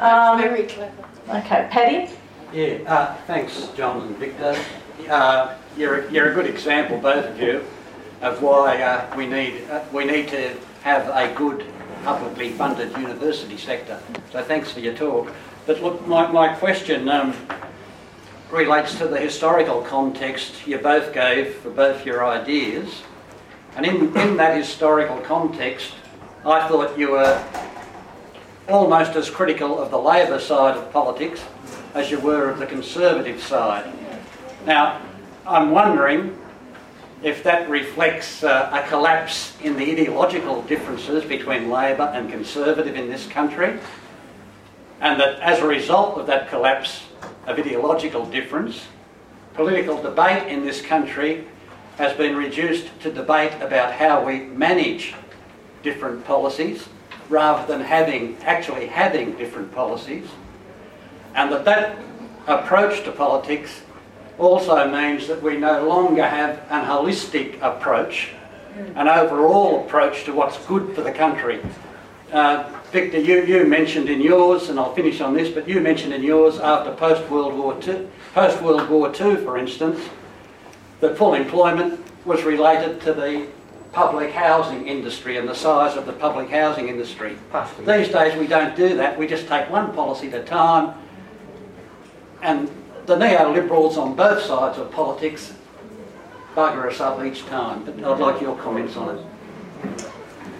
Um, Very clever. okay, Paddy? Yeah, uh, thanks, John and Victor. Uh, you're, a- you're a good example, both of you, of why uh, we need uh, we need to have a good publicly funded university sector. So thanks for your talk. But look, my, my question um, relates to the historical context you both gave for both your ideas. And in, in that historical context, I thought you were almost as critical of the Labor side of politics as you were of the Conservative side. Now, I'm wondering if that reflects uh, a collapse in the ideological differences between Labor and Conservative in this country, and that as a result of that collapse of ideological difference, political debate in this country has been reduced to debate about how we manage different policies rather than having actually having different policies and that that approach to politics also means that we no longer have an holistic approach, an overall approach to what's good for the country. Uh, Victor, you, you mentioned in yours, and I'll finish on this, but you mentioned in yours after post-World War II, post-World War II, for instance, that full employment was related to the public housing industry and the size of the public housing industry. These days we don't do that, we just take one policy at a time and the neoliberals on both sides of politics bugger us up each time. But I'd like your comments on it.